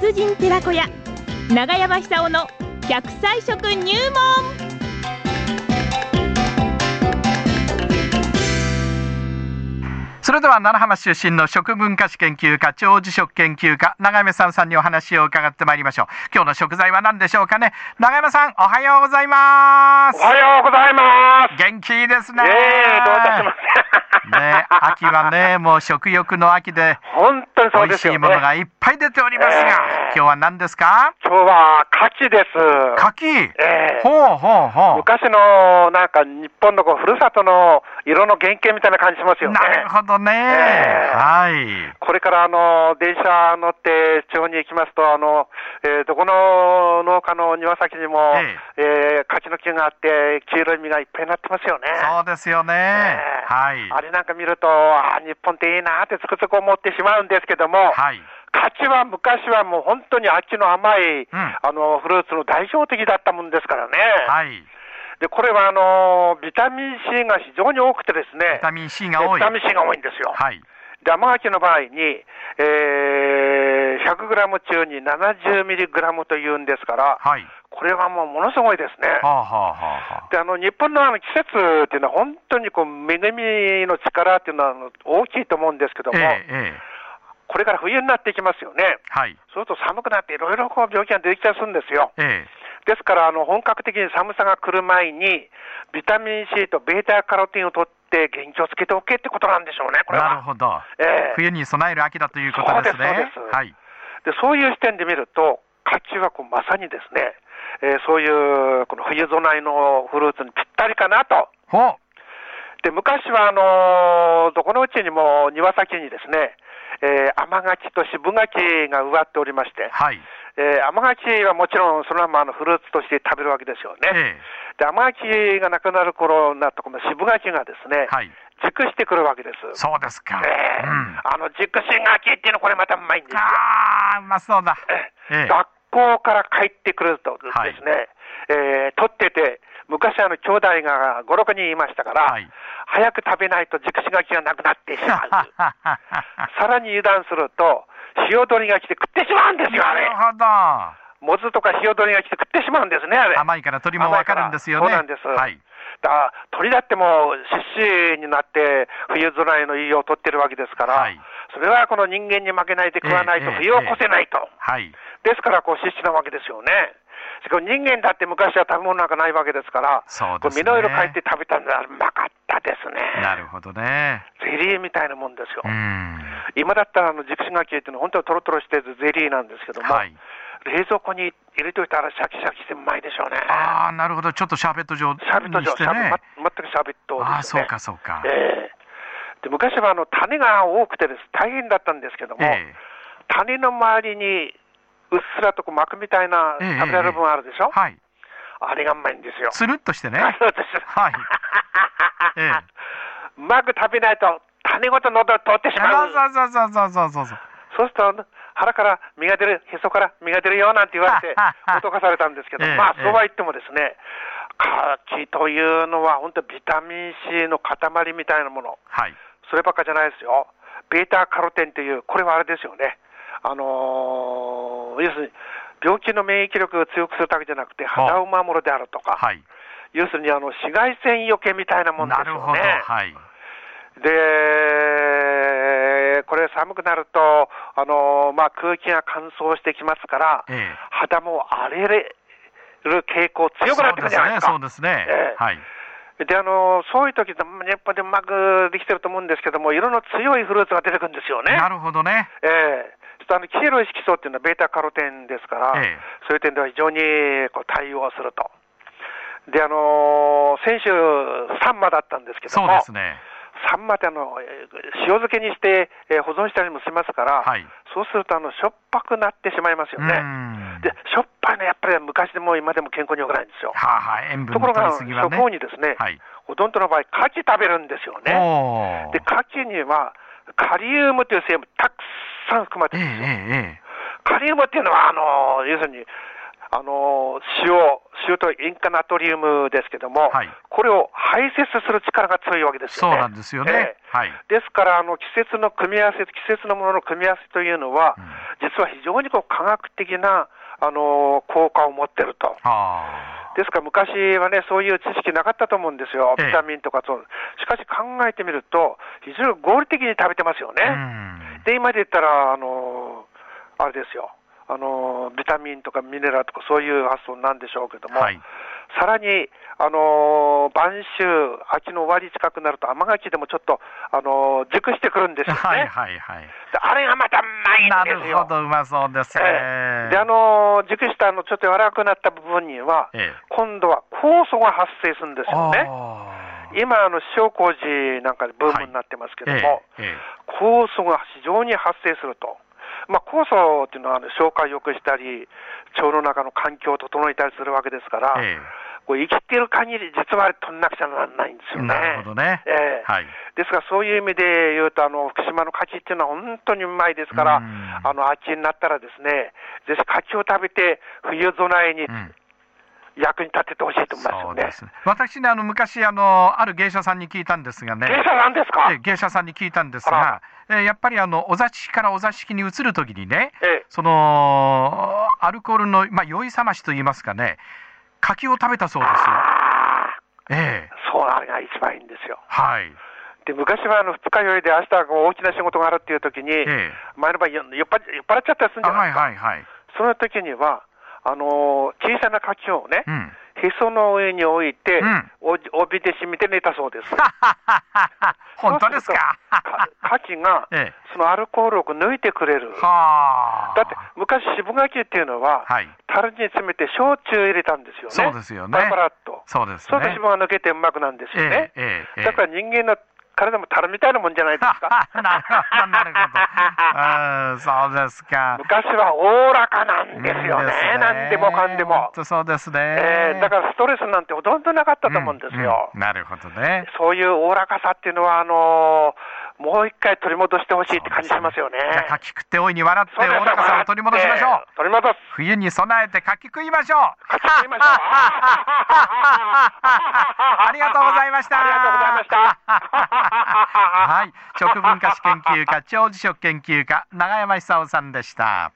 人寺子屋長山久夫の百歳食入門。れでは奈良浜出身の食文化史研究家長寿食研究家長山さんさんにお話を伺ってまいりましょう今日の食材は何でしょうかね？長山さんおはようございますおはようございます。元気ですねええどういたしまして。ね秋はねもう食欲の秋で本当にそう美味しですよね。いものがいっぱい出ておりますが、ええ今日は何ですか？今日は牡蠣です。牡蠣、ええほうほうほう昔のなんか日本のこうふるさとの色の原型みたいな感じしますよね。なるほどね、ええはい。これからあの電車乗って地方に行きますと、あのえーどこの農家の庭先にも、ええ。ー柿の木があって、黄色い実がいっぱいになってますよね。そうですよね、ええ。はい。あれなんか見ると、あー日本っていいなってつくづく思ってしまうんですけども、はい。柿は昔はもう本当に秋の甘い、ん。あのフルーツの代表的だったもんですからね。はいで、これはあのビタミン C が非常に多くてですね、ビタミン C が多いビタミン C が多いんですよ。はいで、甘柿の場合に、えー、100グラム中に70ミリグラムというんですから、はいこれはもうものすごいですね。はあはあはあはであの日本のあの季節っていうのは、本当にこう恵みの力っていうのはあの大きいと思うんですけども、ええええこれから冬になっていきますよね。はいそうすると寒くなっていろいろこう病気が出てきたりするんですよ。ええですからあの本格的に寒さが来る前にビタミン C とベータカロテンを取って元気をつけておけってことなんでしょうね、これは。なるほど、ええ。冬に備える秋だということですね。そうですそうです。はい。でそういう視点で見ると、柿はこうまさにですね、えーそういうこの冬備えのフルーツにぴったりかなと。ほう。で昔はあのーどこのうちにも庭先にですね、えー甘柿と渋柿が植わっておりまして、はいえー甘柿はもちろんそのままあのフルーツとして食べるわけですよね。えで甘柿がなくなる頃になったこの渋柿がですねえ、はい。熟してくるわけです。そうですか、ええ。うん。あの熟し柿っていうのこれまたうまいんですよ。ああうまそうだ。ええ。学校から帰ってくるとですはい。ね、えー取ってて、昔あの兄弟が5、6人いましたから、はい。早く食べないと熟し柿がなくなってしまう。さらに油断すると、ヒヨドリが来て食ってしまうんですよ、あれ。なるほどモズとかヒヨドリが来て食ってしまうんですね、あれ。甘いから鳥もわかるんですよねそうなんです。はいだ鳥だってもう獅子になって冬空への栄養を取ってるわけですから、はいそれはこの人間に負けないで食わないとええ冬を越せないと。はいですからこう獅子なわけですよね。しかも人間だって昔は食べ物なんかないわけですから、そうですね身の色変えて食べたんだうまかったですね。なるほどねゼリーみたいなもんですよ。うん今だったらあの熟し柿っていうのは本当にトロトロしてるゼリーなんですけども、はい。冷蔵庫に入れておいたらシャキシャキしてうまいでしょうね。ああなるほど。ちょっとシャーベット状にシャーベット状、してシャーベねま全くシャーベットですね。ああそうかそうか。ええ。で昔はあの種が多くてです大変だったんですけども、ええ。種の周りにうっすらとこう膜みたいなええ食べられる部分あるでしょ、はい。あれがうまいんですよ。つるっとしてね。はい。え えうまく食べないと種ごと喉を通ってしまう。そうそうそうそうそうそう。そう。すると、腹から身が出る、へそから身が出るよなんて言われて、脅かされたんですけど、まあ、そうは言ってもですね、柿というのは、本当ビタミン C の塊みたいなもの、はい、そればっかじゃないですよ、ベータカロテンという、これはあれですよね、あのー、要するに病気の免疫力を強くするだけじゃなくて、肌を守るであるとか、はい、要するにあの紫外線よけみたいなものですよね。なるほどはい。で、これ寒くなると、あのーまあ、空気が乾燥してきますから、ええ。肌も荒れる傾向強くなってくるじゃないですか。そうですね。ええ。はい。であのそういう時って日本でうまくできてると思うんですけども、色の強いフルーツが出てくるんですよね。なるほどね。ええ。ちょっとあの黄色い色素っていうのはベータカロテンですから、ええ。そういう点では非常にこう対応すると。で、あの先週、サンマだったんですけどそうも、ですねサンマってあのえー塩漬けにして、えー保存したりもしますから、はいそうするとあのしょっぱくなってしまいますようね。んで、しょっぱいのはやっぱり昔でも今でも健康に良くないんですよ。はあはあところが、そこにですね、はいほとんどの場合、牡蠣食べるんですよね。で、牡蠣にはカリウムという成分たくさん含まれてええるんですよ。えええカリウムっていうのは、あの要するに、あの塩、塩と塩化ナトリウムですけども、はい。これを排泄する力が強いわけですよね。そうなんですよね。ええ。はい。ですから、あの季節の組み合わせ、季節のものの組み合わせというのは、実は非常にこう科学的な、あの効果を持ってると。あですから昔はね、そういう知識なかったと思うんですよ、ええ。ビタミンとかそう。しかし考えてみると、非常に合理的に食べてますよね。で、今で言ったら、あのあれですよ、あのビタミンとかミネラルとかそういう発想なんでしょうけども、はい。さらに、あの晩秋、秋の終わり近くなると、甘柿でもちょっと、あの熟してくるんですよね。はいはいはい。であれがまたうまいんなですよ。るほど、うまそうですね。ええで、あの熟したのちょっと柔らかくなった部分には、ええ今度は酵素が発生するんですよね。あー今、あの塩麹なんかでブームになってますけども、えええ酵素が非常に発生すると。まあ、酵素っていうのは、あの消化を良くしたり、腸の中の環境を整えたりするわけですから、えこれ生きてる限り、実は取んなくちゃならないんですよね。なるほどね。ええ。はい。ですから、そういう意味で言うと、あの福島の柿っていうのは本当にうまいですから、うん。あの秋になったらですね、ぜひ柿を食べて、冬備えにうん役に立ててほしいと思いますよね。ね。私ね、あの昔あのある芸者さんに聞いたんですがね。芸者なんですか？ええ芸者さんに聞いたんですあが、えやっぱりあのお座敷からお座敷に移るときにね、ええそのアルコールのまあ酔い覚ましと言いますかね、柿を食べたそうですええあ、そうあれが一番いいんですよ。はい。で昔はあの二日酔いで、明日はこう大きな仕事があるっていう時に、ええ前の晩酔酔っ払酔っちゃったりするんじゃないですか。はいはい。その時には、あのー小さな柿をね、うん。へその上に置いて、うんお帯で締めて寝たそうです。本当ですか？か柿が ええそのアルコールを抜いてくれる。はあ。だって昔、渋柿っていうのは、はい。樽に詰めて焼酎入れたんですよね。そうですよねパラパラっと。そうですそうするとね。脂肪が抜けてうまくなるんですよね。えだから人間の体も樽みたいなもんじゃないですか。なるほど、なるほど。うん、そうですか。昔はおおらかなんですよね、なんでもかんでもそうですね。えーだからストレスなんてほとんどなかったと思うんですよ。うんうんなるほどね。そういうおおらかさっていうのは、あのーもう一回取り戻してほしいって感じしますよね。じゃあ、柿食って大いに笑って、そうですおおらかさを取り戻しましょう。取り戻す。冬に備えて柿食いましょう。柿食いましょうありがとうございました。ありがとうございましたはい、食文化史研究家、長寿食研究家、永山久夫さんでした。